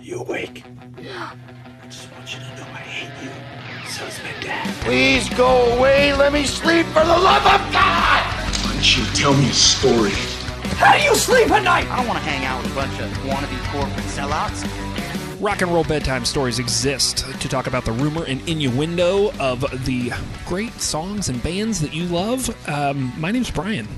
You awake? Yeah. I just want you to know I hate you. So's my dad. Please go away. Let me sleep for the love of God. Why don't you tell me a story? How do you sleep at night? I don't want to hang out with a bunch of wannabe corporate sellouts. Rock and roll bedtime stories exist to talk about the rumor and innuendo of the great songs and bands that you love. Um, my name's Brian.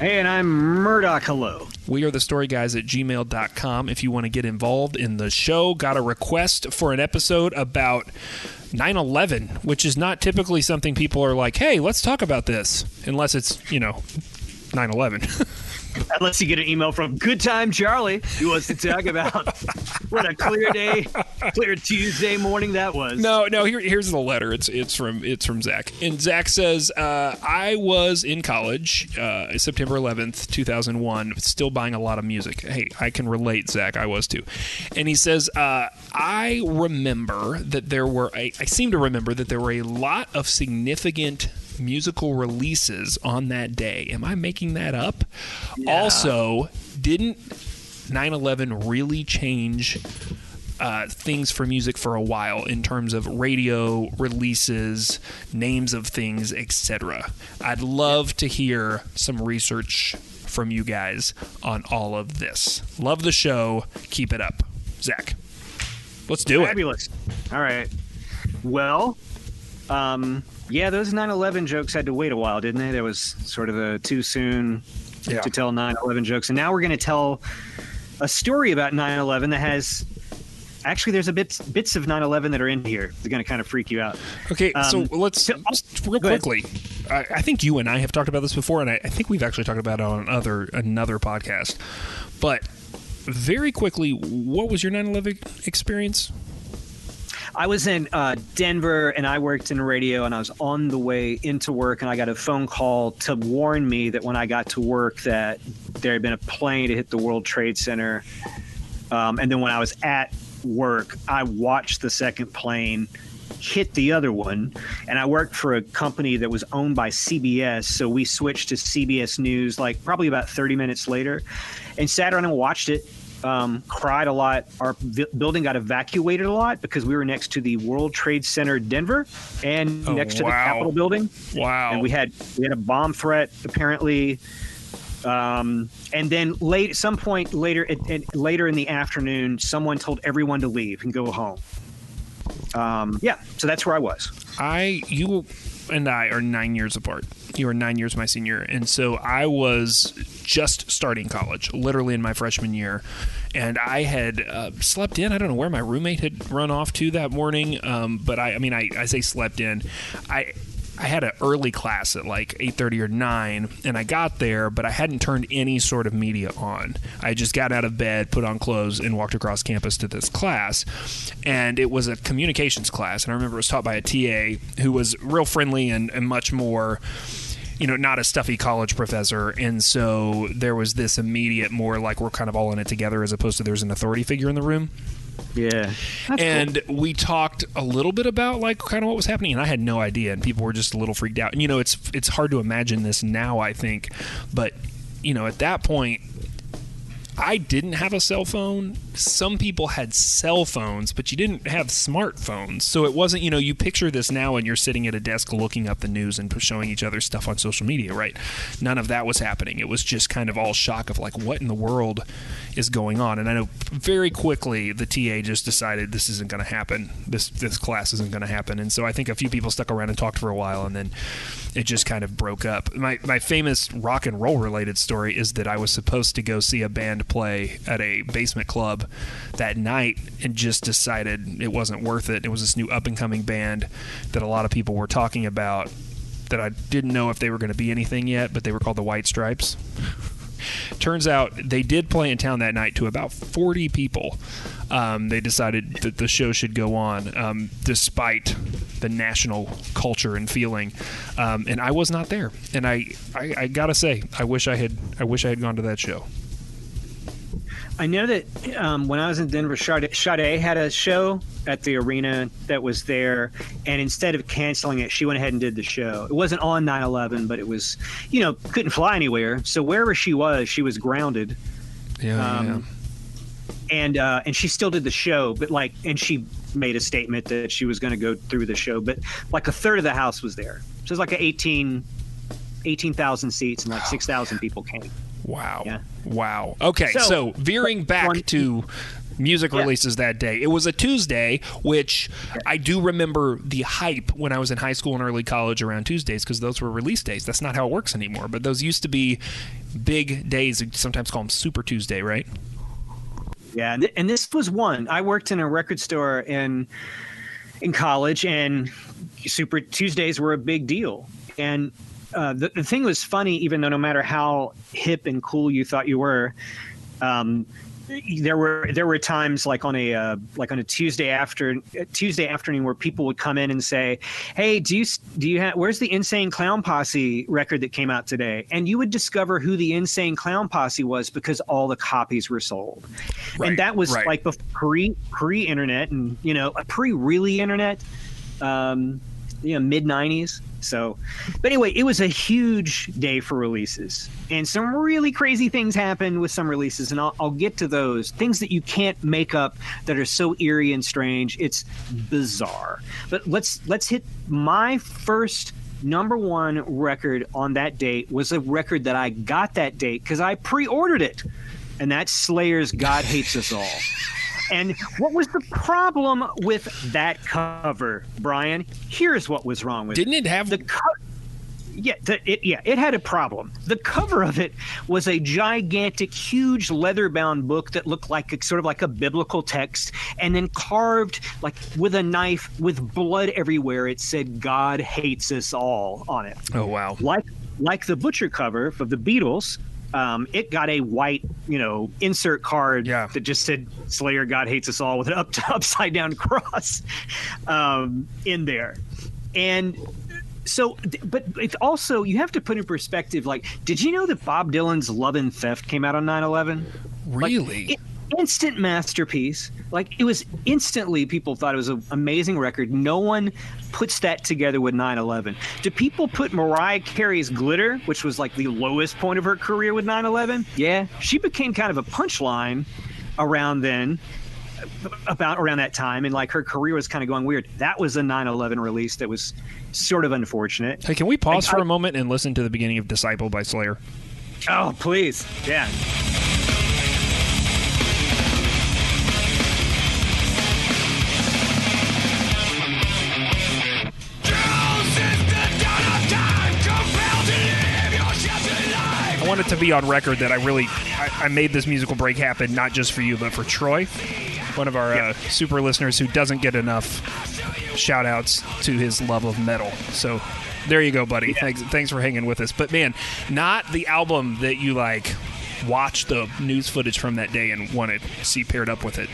Hey, and I'm Murdoch. Hello. We are the story guys at gmail.com. If you want to get involved in the show, got a request for an episode about 9 11, which is not typically something people are like, hey, let's talk about this, unless it's, you know, 9 11. Unless you get an email from Good Time Charlie, who wants to talk about what a clear day, clear Tuesday morning that was. No, no. Here, here's the letter. It's it's from it's from Zach, and Zach says, uh, "I was in college, uh, September 11th, 2001, still buying a lot of music. Hey, I can relate, Zach. I was too." And he says, uh, "I remember that there were. I, I seem to remember that there were a lot of significant." Musical releases on that day. Am I making that up? Also, didn't 9 11 really change uh, things for music for a while in terms of radio releases, names of things, etc. I'd love to hear some research from you guys on all of this. Love the show. Keep it up. Zach, let's do it. Fabulous. All right. Well, um, yeah, those 9/11 jokes had to wait a while, didn't they? There was sort of a too soon Yeah. to tell 9/11 jokes, and now we're going to tell a story about 9/11 that has. Actually, there's a bit bits of 9/11 that are in here. They're going to kind of freak you out. Okay, so Um, let's so- real quickly. I, I think you and I have talked about this before, and I, I think we've actually talked about it on other another podcast. But very quickly, what was your 9/11 experience? I was in uh, Denver and I worked in radio and I was on the way into work and I got a phone call to warn me that when I got to work that there had been a plane to hit the World Trade Center. Um, and then when I was at work, I watched the second plane hit the other one. And I worked for a company that was owned by CBS. So we switched to CBS News like probably about 30 minutes later and sat around and watched it. Um, cried a lot. Our vi- building got evacuated a lot because we were next to the World Trade Center, Denver, and Oh, next to the. Capitol building. Wow. And we had we had a bomb threat apparently. Um, and then late, some point later, it, it, later in the afternoon, someone told everyone to leave and go home. Um, yeah, so that's where I was. I you and I are nine years apart. You are nine years my senior, and so I was just starting college, literally in my freshman year, and I had uh, slept in. I don't know where my roommate had run off to that morning, um, but I, I mean, I, I say slept in. I I had an early class at like 8:30 or 9 and I got there but I hadn't turned any sort of media on. I just got out of bed, put on clothes and walked across campus to this class. And it was a communications class and I remember it was taught by a TA who was real friendly and, and much more you know, not a stuffy college professor. And so there was this immediate more like we're kind of all in it together as opposed to there's an authority figure in the room Yeah, and we talked a little bit about like kind of what was happening and i had no idea and people were just a little freaked out. And you know it's it's hard to imagine this now i think but you know at that point I didn't have a cell phone. Some people had cell phones, but you didn't have smartphones. So it wasn't, you know, you picture this now and you're sitting at a desk looking up the news and showing each other stuff on social media, right? None of that was happening. It was just kind of all shock of like, what in the world is going on? And I know very quickly the TA just decided this isn't going to happen. This this class isn't going to happen. And so I think a few people stuck around and talked for a while, and then it just kind of broke up. My my famous rock and roll related story is that I was supposed to go see a band play at a basement club that night and just decided it wasn't worth it. It was this new up and coming band that a lot of people were talking about that I didn't know if they were going to be anything yet, but they were called the White Stripes. Turns out they did play in town that night to about 40 people. Um, they decided that the show should go on um, despite the national culture and feeling. Um, and I was not there. And I, I, I gotta say, I wish I had. I wish I had gone to that show. I know that um, when I was in Denver, Sade, Sade had a show at the arena that was there, and instead of canceling it, she went ahead and did the show. It wasn't on 9/11, but it was, you know, couldn't fly anywhere. So wherever she was, she was grounded. Yeah, Um, and uh, and she still did the show, but like, and she made a statement that she was going to go through the show, but like a third of the house was there. So it was like a 18 18,000 seats and like 6,000 people came. Wow. Yeah. Wow. Okay, so, So- veering back One- to music Yeah. releases that day. It was a Tuesday, which I do remember the hype when I was in high school and early college around Tuesdays because those were release days. That's not how it works anymore, but those used to be big days. We sometimes call them Super Tuesday, right? Yeah, and th- and this was one. I worked in a record store in in college, and Super Tuesdays were a big deal. And uh, the the thing was funny, even though no matter how hip and cool you thought you were, um, there were there were times like on a uh, like on a Tuesday after Tuesday afternoon where people would come in and say, "Hey, do you do you have where's the Insane Clown Posse record that came out today?" And you would discover who the Insane Clown Posse was because all the copies were sold, Right, and that was right. like pre pre internet and you know pre really internet, um, you know mid '90s. So, but anyway, it was a huge day for releases, and some really crazy things happened with some releases, and I'll, I'll get to those things that you can't make up that are so eerie and strange. It's bizarre. But let's let's hit my first number one record on that date was a record that I got that date because I pre-ordered it, and that's Slayer's "God Hates Us All." And what was the problem with that cover, Brian? Here's what was wrong with it. Didn't it. it have the cover? yeah, the, it, yeah, it had a problem. The cover of it was a gigantic, huge leather-bound book that looked like a, sort of like a biblical text, and then carved like with a knife with blood everywhere. It said "God hates us all" on it Oh wow. like like the butcher cover of the Beatles. Um, it got a white, you know, insert card Yeah. that just said "Slayer, God hates us all" with an up upside down cross um, in there, and so. But it's also you have to put in perspective. Like, did you know that Bob Dylan's "Love and Theft" came out on 9/11? Like, Really? it- instant masterpiece. Like it was instantly, people thought it was an amazing record. No one puts that together with 9/11. Do people put Mariah Carey's "Glitter," which was like the lowest point of her career with 9/11? Yeah, she became kind of a punchline around then. About around that time, and like her career was kind of going weird. That was a 9/11 release that was sort of unfortunate. Hey, can we pause I- for I- a moment and listen to the beginning of Disciple by Slayer? Oh, please, yeah. Be on record that I really I, I made this musical break happen not just for you but for Troy, one of our uh, super listeners who doesn't get enough shout outs to his love of metal. So there you go, buddy. Thanks, thanks for hanging with us. But man, not the album that you like watch the news footage from that day and want to see paired up with it.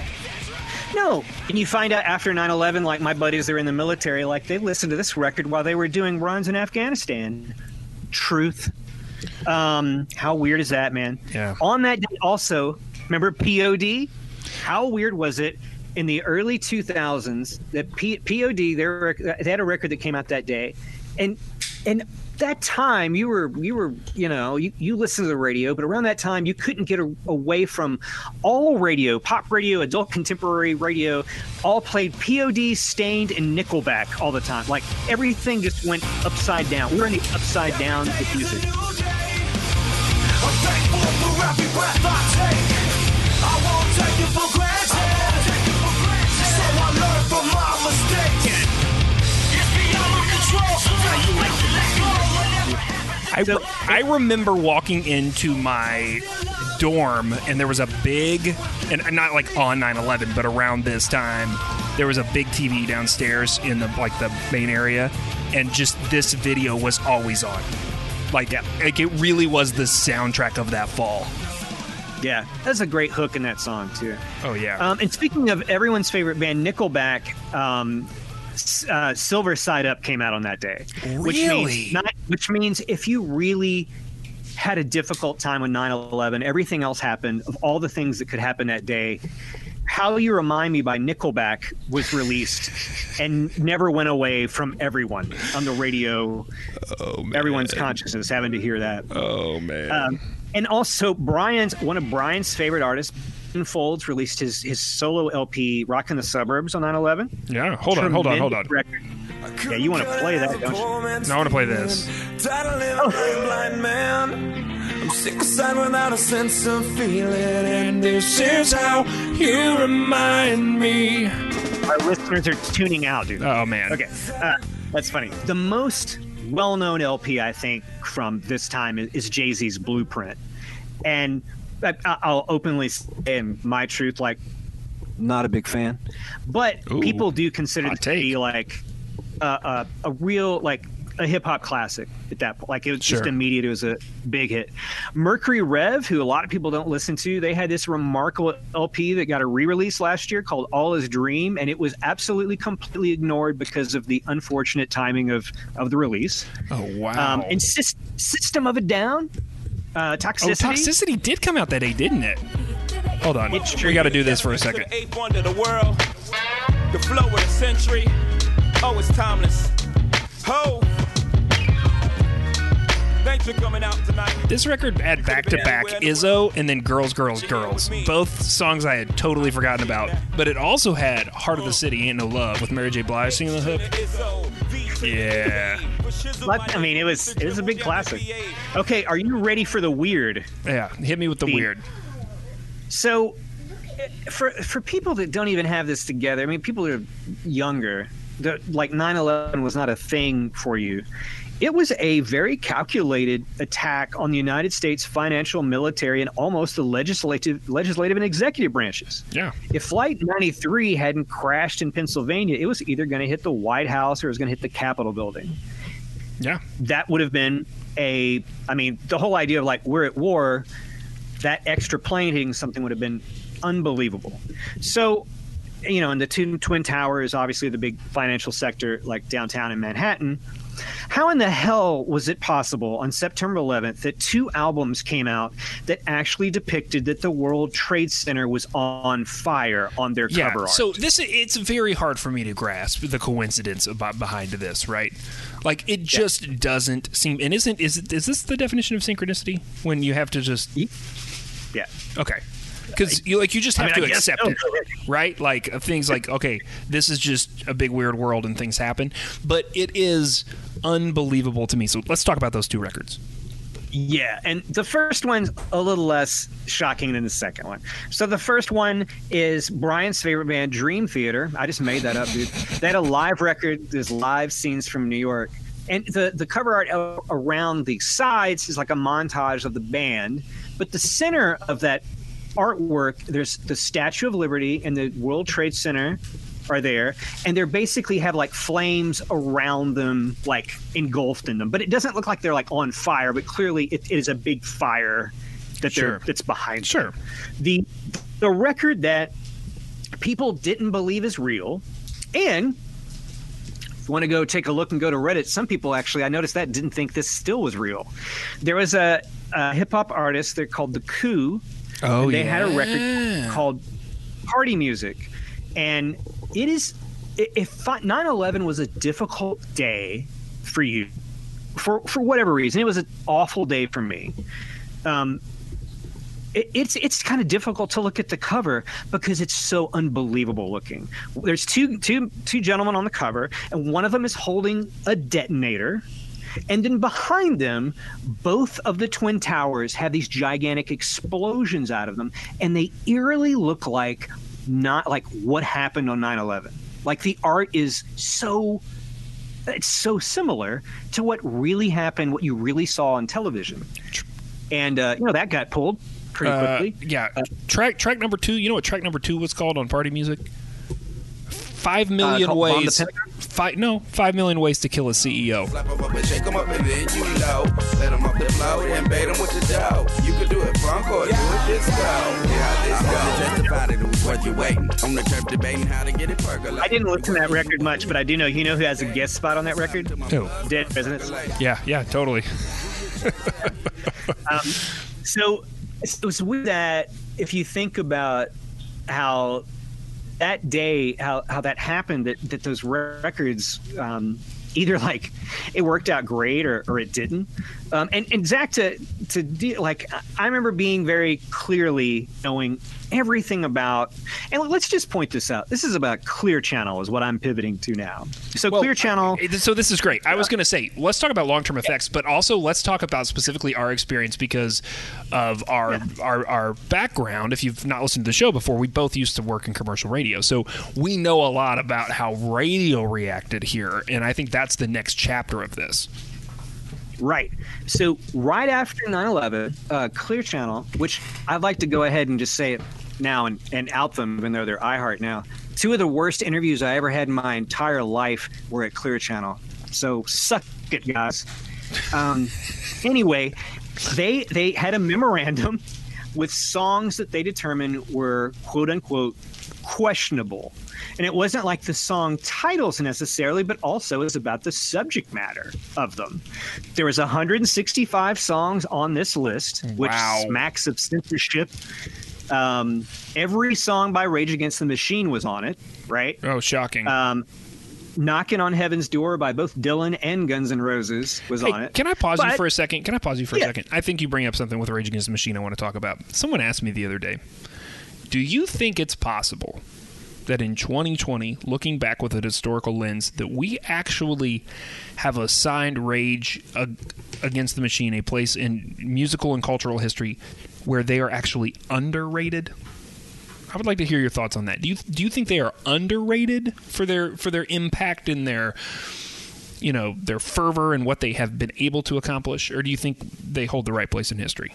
No. And you find out after 9 11, like my buddies are in the military, like they listened to this record while they were doing runs in Afghanistan. Truth. Um, how weird is that, man? Yeah. On that day, also, remember POD? How weird was it in the early 2000s that P- POD, they, were, they had a record that came out that day. And, and, that time you were you were you know you, you listened to the radio but around that time you couldn't get a, away from all radio pop radio adult contemporary radio all played pod Staind and nickelback all the time. Like everything just went upside down. We're in the upside down with music I, I remember walking into my dorm and there was a big and not like on 9-11 but around this time there was a big tv downstairs in the like the main area and just this video was always on. Like, like it really was the soundtrack of that fall. Yeah that's a great hook in that song too. Oh yeah. Um, and speaking of everyone's favorite band nickelback um, uh, Silver Side Up came out on that day. Which means, not, which means if you really had a difficult time with 9/11, everything else happened. Of all the things that could happen that day, "How You Remind Me" by Nickelback was released and never went away from everyone on the radio. oh man Everyone's consciousness having to hear that. oh man Um, and also, Brian's one of Brian's favorite artists, Folds released his his solo LP "Rockin' the Suburbs" on 9/11. Yeah, hold on, hold on, hold on. Record. Yeah, you want to play that, don't you? No, I want to play this. blind man. I'm sick aside without a sense of feeling, and this is how you remind me. Our listeners are tuning out, dude. Oh man. Okay, uh, that's funny. The most well-known LP I think from this time is, is Jay Z's Blueprint, and I, I'll openly say in my truth, like, not a big fan, but Ooh, people do consider it to be like uh, uh, a real like a hip hop classic at that point. Like it was just immediate. It was a big hit. Mercury Rev, who a lot of people don't listen to, they had this remarkable LP that got a re-release last year called All Is Dream, and it was absolutely completely ignored because of the unfortunate timing of of the release. Oh wow. Um, and Sys- System of a Down, uh, oh, Toxicity. toxicity did come out that day, didn't it? Hold on. It's true. We got to do this for a second. The eighth wonder the world, the flow of the century. Oh, it's timeless. Ho! Thanks for coming out tonight. This record had back to back Izzo and then Girls, Girls, Girls. Both songs I had totally forgotten about. But it also had Heart of the City, Ain't No Love with Mary J. Blige singing the hook. Yeah. But, I mean, it was it was a big classic. Okay, are you ready for the weird? Yeah. Hit me with the weird. So, for for people that don't even have this together, I mean, people are younger, like 9/11 was not a thing for you. It was a very calculated attack on the United States financial, military, and almost the legislative, legislative and executive branches. Yeah. If Flight 93 hadn't crashed in Pennsylvania, it was either going to hit the White House or it was going to hit the Capitol building Yeah. that would have been a i mean the whole idea of like we're at war that extra plane hitting something would have been unbelievable so you know and the two twin towers obviously the big financial sector like downtown in manhattan how in the hell was it possible on September 11th that two albums came out that actually depicted that the World Trade Center was on fire on their Yeah. cover art? So this it's very hard for me to grasp the coincidence about behind this, right? Like it just doesn't seem and isn't is is this the definition of synchronicity when you have to just yeah. Okay. Because you like you just I have mean, to accept so. it, right? Like things like okay, this is just a big weird world and things happen, but it is unbelievable to me. So let's talk about those two records. Yeah, and the first one's a little less shocking than the second one. So the first one is Brian's favorite band, Dream Theater. I just made that up, dude. They had a live record. There's live scenes from New York, and the the cover art around the sides is like a montage of the band, but the center of that artwork, there's the Statue of Liberty and the World Trade Center are there, and they're basically have like flames around them, like engulfed in them. But it doesn't look like they're like on fire, but clearly it, it is a big fire that Sure. they're that's behind. Sure. them. The the record that people didn't believe is real, and if you want to go take a look and go to Reddit, some people actually, I noticed that, didn't think this still was real. There was a, a hip hop artist, they're called The Coup. Oh, and they had a record called Party Music. And it is, if 9 11 was a difficult day for you, for, for whatever reason, it was an awful day for me. Um, it's it's kind of difficult to look at the cover because it's so unbelievable looking. There's two two two gentlemen on the cover, and one of them is holding a detonator. And then behind them, both of the twin towers have these gigantic explosions out of them, and they eerily look like not like what happened on 9/11. Like the art is so it's so similar to what really happened, what you really saw on television. And uh, you know that got pulled pretty Uh, quickly. yeah. track track number two. You know what track number two was called on Party Music? Five million called Bomb the ways. Pentagon? Five no, five million ways to kill a CEO. Slap 'em up and shake 'em up and then you know. Let 'em off the flow and bait 'em with the dough. You could do it funk or do it disco. Yeah, how this. Justified it, it was worth you waiting. On the turf debating how to get it percolating. I didn't listen to that record much, but I do know you know who has a guest spot on that record? Who? Dead Presidents. Yeah, yeah, totally. Um, so it's- it was weird that if you think about how that day, how, how that happened, that, that those records um, either like it worked out great or, or it didn't. Um, and, and Zach, to, to de- like, I- remember being very clearly knowing everything about. And let's just point this out. This is about Clear Channel, is what I'm pivoting to now. So Well, Clear Channel. So this is great. I was going to say, let's talk about long-term effects, but also let's talk about specifically our experience because of our, our our background. If you've not listened to the show before, we both used to work in commercial radio, so we know a lot about how radio reacted here, and I think that's the next chapter of this. Right. So right after 9/11, uh, Clear Channel, which I'd like to go ahead and just say it now and, and out them, even though they're iHeart now. Two of the worst interviews I ever had in my entire life were at Clear Channel. So suck it, guys. Um, anyway, they they had a memorandum with songs that they determined were quote unquote questionable. And it wasn't like the song titles necessarily, but also was about the subject matter of them. There was 165 songs on this list, which Wow. smacks of censorship. Um, every song by Rage Against the Machine was on it, right? Oh, shocking! Um, Knocking on Heaven's Door by both Dylan and Guns N' Roses was Hey, on it. can I pause you for a second? Can I pause you for a second? I think you bring up something with Rage Against the Machine I want to talk about. Someone asked me the other day, do you think it's possible that in 2020, looking back with a historical lens, that we actually have assigned Rage Against the Machine a place in musical and cultural history where they are actually underrated? I would like to hear your thoughts on that. Do you do you think they are underrated for their for their impact and their you know their fervor and what they have been able to accomplish, or do you think they hold the right place in history?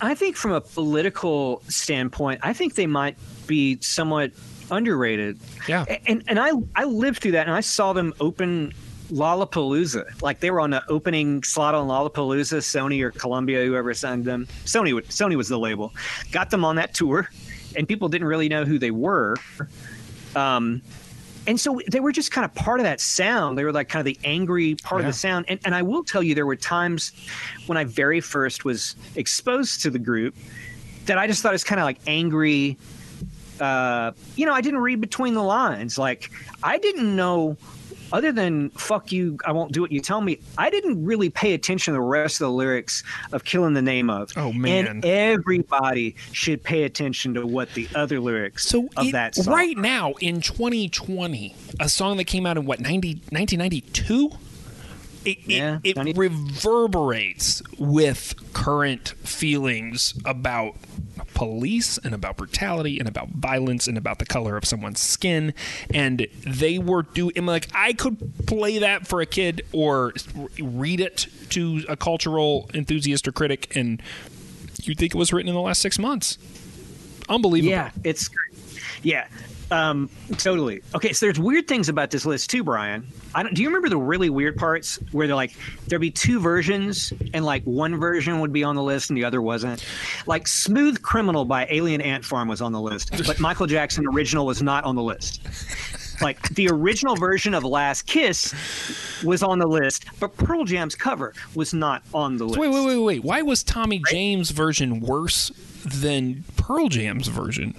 I- think from a political standpoint, I think they might be somewhat underrated. Yeah. And and I I lived through that and I saw them open Lollapalooza. Like they were on the opening slot on Lollapalooza, Sony or Columbia, whoever signed them. Sony would- Sony was the label. Got them on that tour and people didn't really know who they were. Um and so they were just kind of part of that sound. They were like kind of the angry part Yeah. of the sound. And, and I will tell you, there were times when I very first was exposed to the group that I just thought it was kind of like angry. Uh, you know, I didn't read between the lines. Like, I didn't know, other than fuck you, I won't do what you tell me, I didn't really pay attention to the rest of the lyrics of Killing the Name of. Oh, man. And everybody should pay attention to what the other lyrics So of it- that song. right now in 2020, a song that came out in what 90, 1992. It, Yeah, it, it reverberates with current feelings about police and about brutality and about violence and about the color of someone's skin. And they were doing like i could play that for a kid or read it to a cultural enthusiast or critic and you'd think it was written in the last six months. Unbelievable. Yeah, it's yeah, um, totally. Okay, so there's weird things about this list too, Brian. I don't, do you remember the really weird parts where they're like there'd be two versions and like one version would be on the list and the other wasn't? Like "Smooth Criminal" by Alien Ant Farm was on the list, but Michael Jackson original was not on the list. Like the original version of "Last Kiss" was on the list, but Pearl Jam's cover was not on the list. Wait, wait, wait, wait. Why was Tommy James' version worse than Pearl Jam's version?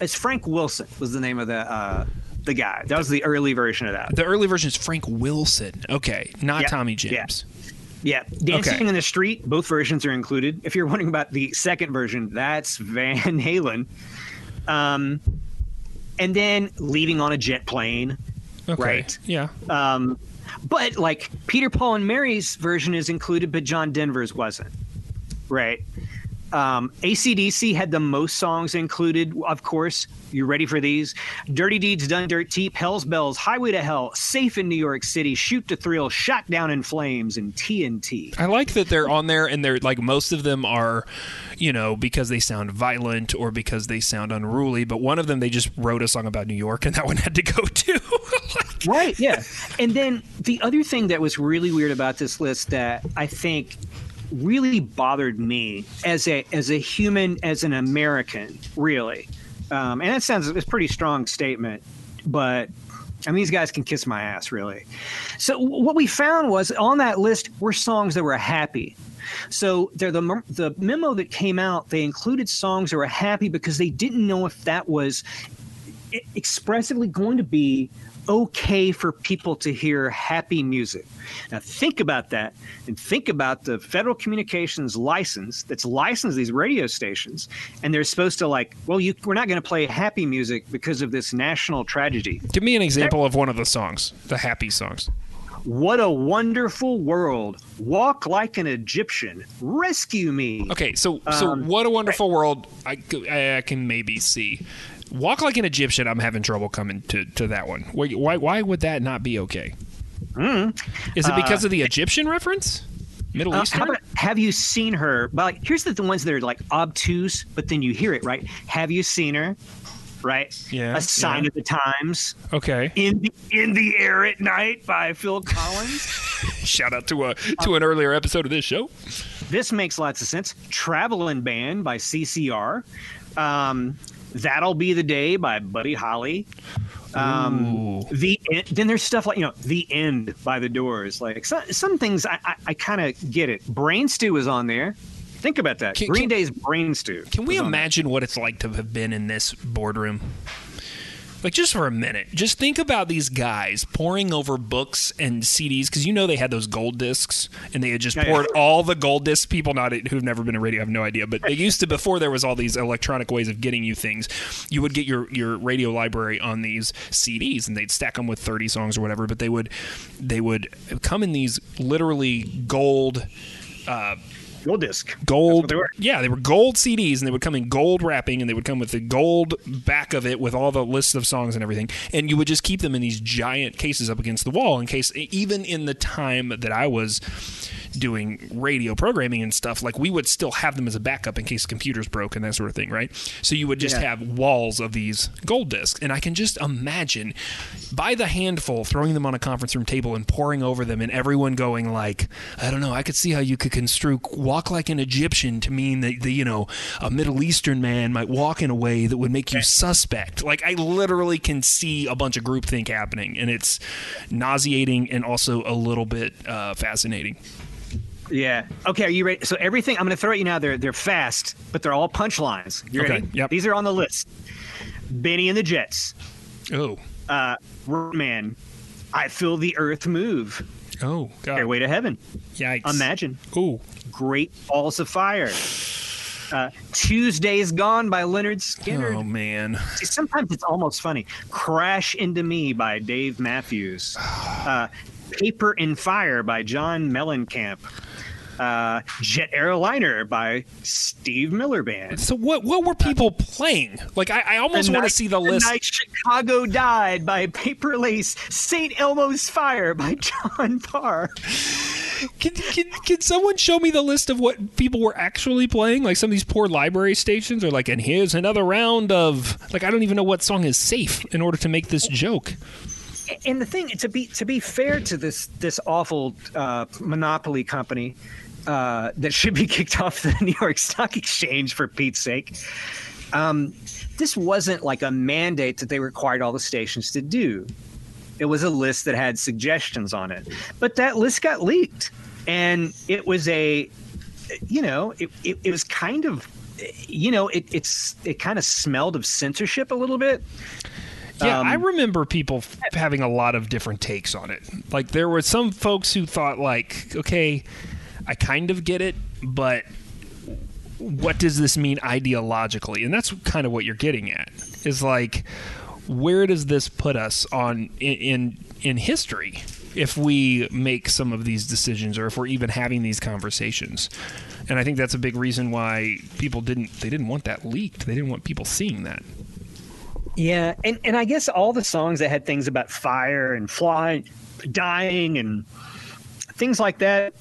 It's Frank Wilson was the name of the uh, the guy. That was the early version of that. The early version is Frank Wilson. Okay, not Yeah, Tommy. James. Yeah, Dancing Okay. in the Street, both versions are included. If you're wondering about the second version, that's Van Halen. Um, and then Leaving on a Jet Plane. Okay. Right. Yeah. Um, but like Peter, Paul, and Mary's version is included, but John Denver's wasn't. Right. Um, ACDC had the most songs included, of course. You ready for these? Dirty Deeds Done Dirt Cheap, Hell's Bells, Highway to Hell, Safe in New York City, Shoot to Thrill, Shot Down in Flames, and TNT. I like that they're on there and they're like most of them are, you know, because they sound violent or because they sound unruly, but one of them they just wrote a song about New York and that one had to go too. Like, Right, yeah. And then the other thing that was really weird about this list that I think really bothered me as a as a human, as an American, really. Um, and that sounds it's a pretty strong statement, but I mean these guys can kiss my ass, really. So what we found was on that list were songs that were happy. So the the memo that came out, they included songs that were happy because they didn't know if that was expressively going to be okay for people to hear happy music. Now think about that and think about the federal communications license that's licensed these radio stations and they're supposed to like, well, you we're not going to play happy music because of this national tragedy. Give me an example of one of the songs, the happy songs. What a wonderful world. Walk like an Egyptian. Rescue me. Okay, so so Um, what a wonderful world. I, I, I can maybe see. Walk like an Egyptian. I'm having trouble coming to, to that one. Why, why why would that not be okay? Is it because of the Egyptian reference? Middle Uh, Eastern. about, have you seen her? But like, here's the, the ones that are like obtuse, but then you hear it, right? Have you seen her? Right? Yeah, A sign yeah. of the times. okay. In the in the air at night by Phil Collins. Shout out to a to an earlier episode of this show. this makes lots of sense. Traveling Band by CCR. Um, That'll be the day by Buddy Holly. Um, the En- then there's stuff like you know the end by the Doors. Like some, some things I, I, I kind of get it. Brain Stew is on there. Think about that. Can- Green can- Day's Brain Stew. Can we was on there. imagine what it's like to have been in this boardroom? Like just for a minute, just think about these guys pouring over books and CDs because you know they had those gold discs and they had just Yeah, yeah. poured all the gold discs. People not who've never been to radio have no idea, but they used to before there was all these electronic ways of getting you things. You would get your your radio library on these CDs and they'd stack them with thirty songs or whatever. But they would they would come in these literally gold uh, Gold disc. gold. They. Yeah, they were gold CDs, and they would come in gold wrapping, and they would come with the gold back of it with all the lists of songs and everything. And you would just keep them in these giant cases up against the wall in case, even in the time that I was doing radio programming and stuff, like we would still have them as a backup in case computers broke and that sort of thing, right? So you would just Yeah. have walls of these gold discs, and I can just imagine by the handful throwing them on a conference room table and pouring over them, and everyone going like, I don't know, I could see how you could construe "walk like an Egyptian" to mean that the you know a Middle Eastern man might walk in a way that would make you suspect. Like I literally can see a bunch of groupthink happening, and it's nauseating and also a little bit uh, fascinating. Yeah. Okay. Are you ready? So everything I'm going to throw at you now. They're they're fast, but they're all punchlines. You Okay, ready? yep. These are on the list. Benny and the Jets. Oh, Uh, Man. I feel the earth move. oh, God, Stairway to heaven. yikes! Imagine. Ooh, Great Balls of Fire. Uh, Tuesday's Gone by Lynyrd Skynyrd. oh man. See, sometimes it's almost funny. Crash Into Me by Dave Matthews. Uh, Paper in Fire by John Mellencamp. Uh, Jet Airliner by Steve Miller Band. So what what were people playing? Like I, I almost want to see the list. Night Chicago Died by Paper Lace. St. Elmo's Fire by John Parr. Can, can, can someone show me the list of what people were actually playing? Like some of these poor library stations are like, and here's another round of like I don't even know what song is safe in order to make this joke. and the thing to be to be fair to this this awful uh, monopoly company uh, that should be kicked off the New York Stock Exchange for Pete's sake, um, this wasn't like a mandate that they required all the stations to do. It was a list that had suggestions on it, but that list got leaked, and it was a, you know, it, it, it was kind of, you know, it, it's it kind of smelled of censorship a little bit. Yeah, Um, I remember people f- having a lot of different takes on it. Like there were some folks who thought like, okay, I kind of get it, but what does this mean ideologically? And that's kind of what you're getting at. Is like where does this put us on in in, history if we make some of these decisions or if we're even having these conversations? And I think that's a big reason why people didn't they didn't want that leaked. They didn't want people seeing that. Yeah, and and I guess all the songs that had things about fire and flying, dying, and things like that.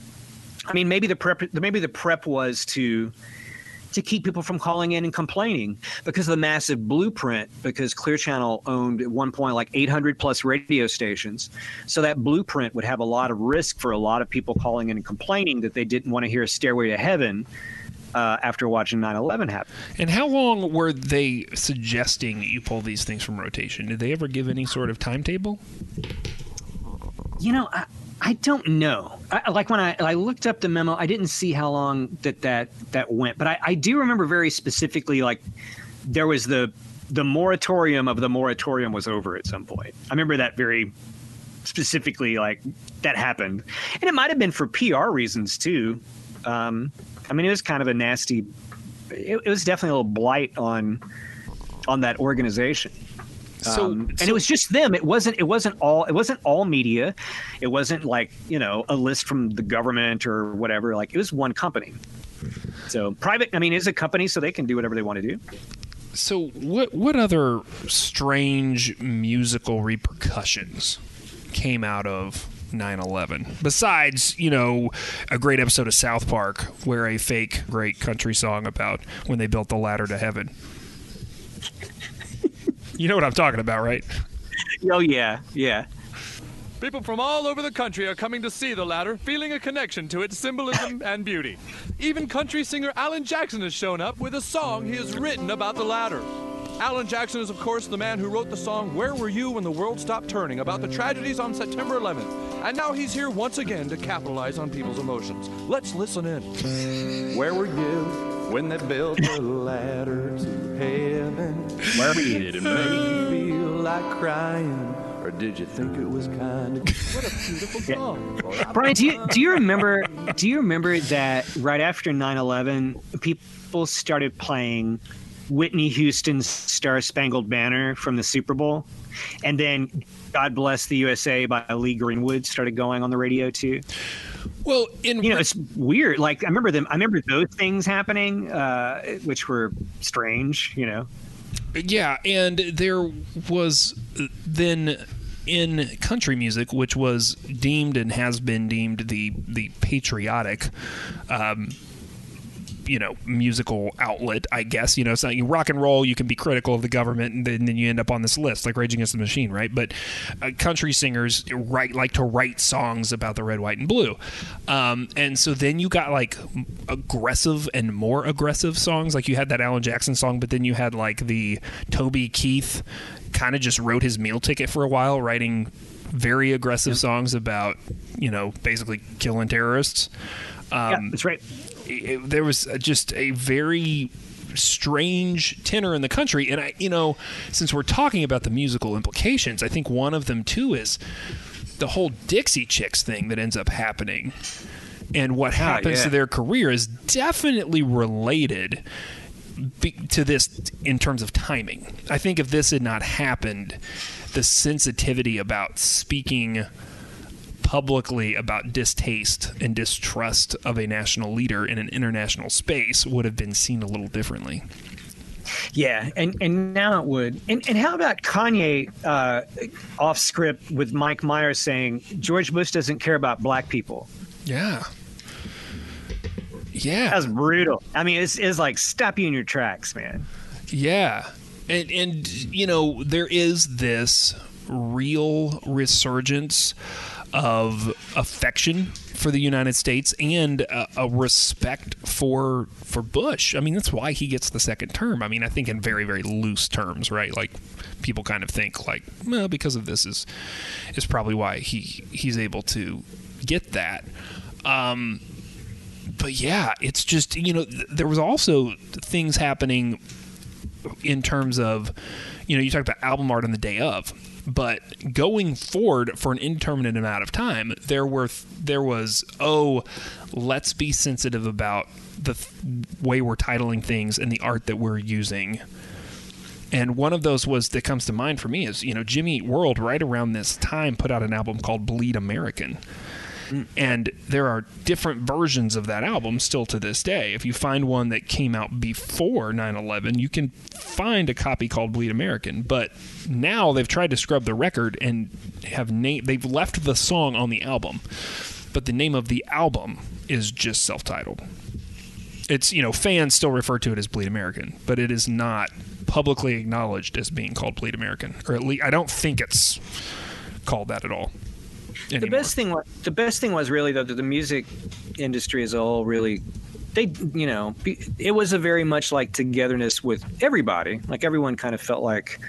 I mean, maybe the prep, maybe the prep was to to keep people from calling in and complaining because of the massive blueprint. Because Clear Channel owned at one point like 800 plus radio stations, so that blueprint would have a lot of risk for a lot of people calling in and complaining that they didn't want to hear a "Stairway to Heaven." Uh, after watching 9/11 happen, And how long were they suggesting you pull these things from rotation? Did they ever give any sort of timetable? You know, I, I don't know. I, like when I, I looked up the memo, I didn't see how long that that, that went, but I, I do remember very specifically like there was the the moratorium of the moratorium was over at some point. I remember that very specifically, like that happened, and it might have been for PR reasons too. Um, I mean, it was kind of a nasty. It, it was definitely a little blight on on that organization. So, Um, and so- it was just them. It wasn't. It wasn't all. It wasn't all media. It wasn't like you know a list from the government or whatever. Like it was one company. So private. I mean, it's a company, so they can do whatever they want to do. So what what other strange musical repercussions came out of 9/11 besides, you know, a great episode of South Park where a fake great country song about when they built the ladder to heaven. you know what I'm talking about, right? Oh yeah, yeah. People from all over the country are coming to see the ladder, feeling a connection to its symbolism and beauty. Even country singer Alan Jackson has shown up with a song he has written about the ladder. Alan Jackson is, of course, the man who wrote the song Where Were You When the World Stopped Turning about the tragedies on September 11th. And now he's here once again to capitalize on people's emotions. Let's listen in. Where were you when they built the ladder to heaven? Where? Did it make you feel like crying? Or did you think it was kind of What a beautiful song. Brian, do you do you remember do you remember that right after 9/11 people started playing Whitney Houston's Star Spangled Banner from the Super Bowl and then God Bless the USA by Lee Greenwood started going on the radio too. Well, in You know, it's weird. Like I remember them I remember those things happening uh, which were strange, you know. Yeah, and there was then in country music, which was deemed and has been deemed the the patriotic. Um, you know, musical outlet, I guess. You know, it's not you rock and roll. You can be critical of the government, and then, then you end up on this list, like Rage Against the Machine, right? But uh, country singers write like to write songs about the red, white, and blue, um, and so then you got like aggressive and more aggressive songs. Like you had that Alan Jackson song, but then you had like the Toby Keith kind of just wrote his meal ticket for a while, writing very aggressive songs about you know basically killing terrorists. Um, yeah, that's right. It- there was just a very strange tenor in the country and i you know since we're talking about the musical implications i think one of them too is the whole dixie chicks thing that ends up happening and what ah, happens yeah. to their career is definitely related be, to this in terms of timing i think if this had not happened the sensitivity about speaking publicly about distaste and distrust of a national leader in an international space would have been seen a little differently. Yeah, and and now it would. And and how about Kanye uh, off script with Mike Myers saying George Bush doesn't care about black people? Yeah. Yeah. That's brutal. I mean, it's, it's like stop you in your tracks, man. Yeah. And and you know, there is this real resurgence of affection for the United States and a, a respect for for Bush. I mean, that's why he gets the second term. I mean, I think in very very loose terms, right? Like people kind of think like, well, because of this is is probably why he he's able to get that. Um but yeah, it's just you know th- there was also things happening in terms of you know you talked about album art on the day of but going forward for an indeterminate amount of time there were there was oh let's be sensitive about the th- way we're titling things and the art that we're using. And one of those was that comes to mind for me is you know Jimmy World right around this time put out an album called Bleed American and there are different versions of that album still to this day. If you find one that came out before 9/11, you can find a copy called Bleed American. But now they've tried to scrub the record and have na- they've left the song on the album, but the name of the album is just self-titled. It's you know fans still refer to it as Bleed American, but it is not publicly acknowledged as being called Bleed American, or at least I don't think it's called that at all. The best thing, wa- the best thing was really though that the music industry as a whole really, they, you know, it was a very much like togetherness with everybody. Like everyone kind of felt like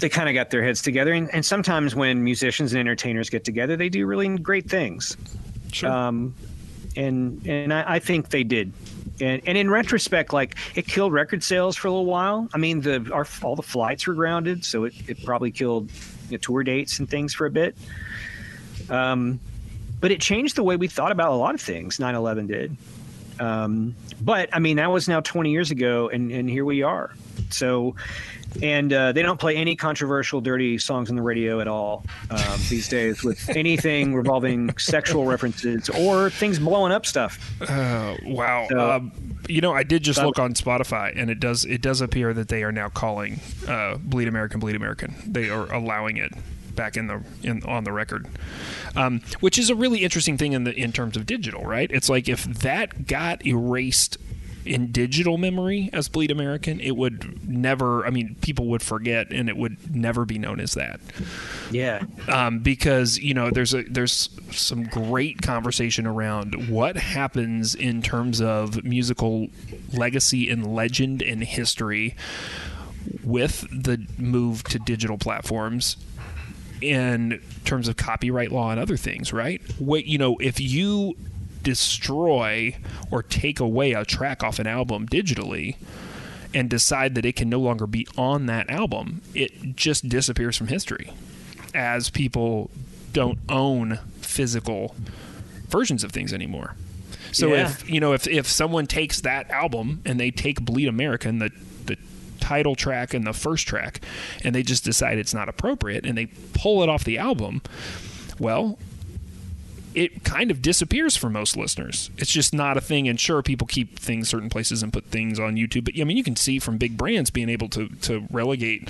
they kind of got their heads together. And, and sometimes when musicians and entertainers get together, they do really great things. Sure. Um, and and I, I think they did. And, and in retrospect, like it killed record sales for a little while. I mean, the our, all the flights were grounded, so it, it probably killed you know, tour dates and things for a bit. Um, but it changed the way we thought about a lot of things. 9/11 did. Um, but I mean, that was now 20 years ago, and and here we are. So, and uh, they don't play any controversial, dirty songs on the radio at all um, these days with anything revolving sexual references or things blowing up stuff. Uh, wow. So- um, you know, I did just look on Spotify, and it does it does appear that they are now calling uh, "Bleed American, Bleed American." They are allowing it back in the in on the record, um, which is a really interesting thing in the in terms of digital, right? It's like if that got erased in digital memory as Bleed American, it would never. I mean, people would forget, and it would never be known as that Yeah. um, because you know there's a there's some great conversation around what happens in terms of musical legacy and legend and history with the move to digital platforms in terms of copyright law and other things right what you know if you destroy or take away a track off an album digitally and decide that it can no longer be on that album it just disappears from history as people don't own physical versions of things anymore. So Yeah. if you know if if someone takes that album and they take Bleed American the the title track and the first track and they just decide it's not appropriate and they pull it off the album, well, it kind of disappears for most listeners. It's just not a thing. And sure, people keep things certain places and put things on YouTube. But I mean, you can see from big brands being able to to relegate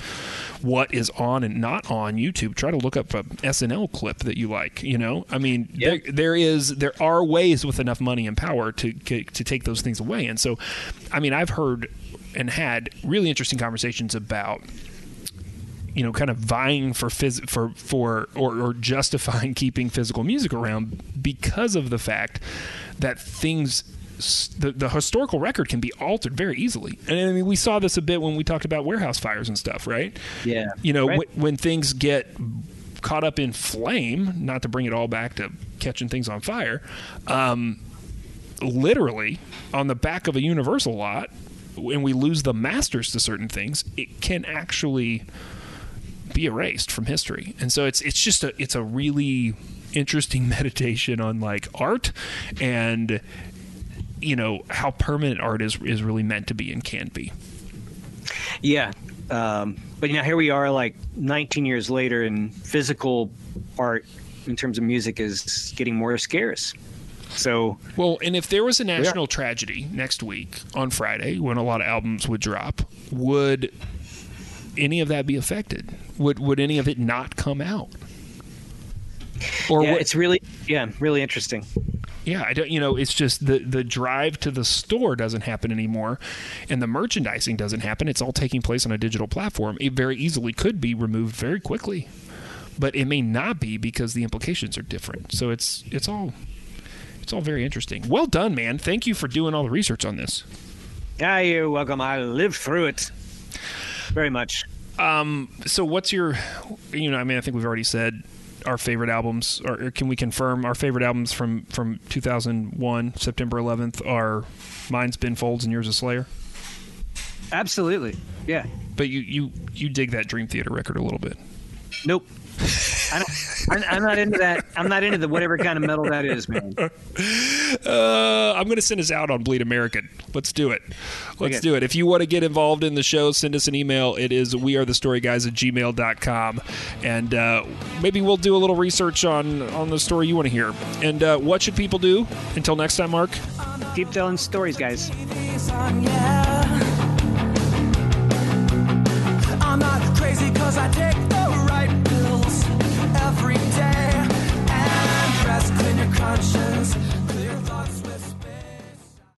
what is on and not on YouTube. Try to look up a SNL clip that you like. You know, I mean, there, there is there are ways with enough money and power to to take those things away. And so, I mean, I've heard and had really interesting conversations about you know, kind of vying for phys- for for or, or justifying keeping physical music around because of the fact that things the, the historical record can be altered very easily. And I mean, we saw this a bit when we talked about warehouse fires and stuff, right? Yeah. You know, Right. wh- when things get caught up in flame, not to bring it all back to catching things on fire, um, literally on the back of a Universal lot, when we lose the masters to certain things, it can actually be erased from history. And so it's it's just a it's a really interesting meditation on like art and you know how permanent art is is really meant to be and can be. Yeah. Um, but you know, here we are, like 19 years later, and physical art in terms of music is getting more scarce. So Well, and if there was a national tragedy next week on Friday when a lot of albums would drop, would any of that be affected? Would would any of it not come out? Or yeah, would- it's really, yeah, really interesting. Yeah, I don't. You know, it's just the the drive to the store doesn't happen anymore, and the merchandising doesn't happen. It's all taking place on a digital platform. It very easily could be removed very quickly, but it may not be because the implications are different. So it's it's all it's all very interesting. Well done, man. Thank you for doing all the research on this. Yeah, you're welcome. I lived through it very much. Um, so what's your, you know, I mean, I think we've already said our favorite albums, or, or can we confirm our favorite albums from from 2001, September 11th, are mine's Ben Folds and yours is Slayer. Absolutely. Yeah. But you you you dig that Dream Theater record a little bit. Nope. I'm, I'm, not into that. I'm not into the whatever kind of metal that is, man. Uh, I'm going to send us out on Bleed American. Let's do it. Let's okay. do it. If you want to get involved in the show, send us an email. It is we are the story guys at gmail.com. And uh, maybe we'll do a little research on, on the story you want to hear. And uh, what should people do? Until next time, Mark. Keep telling stories, guys. I'm not crazy cause I take conscience.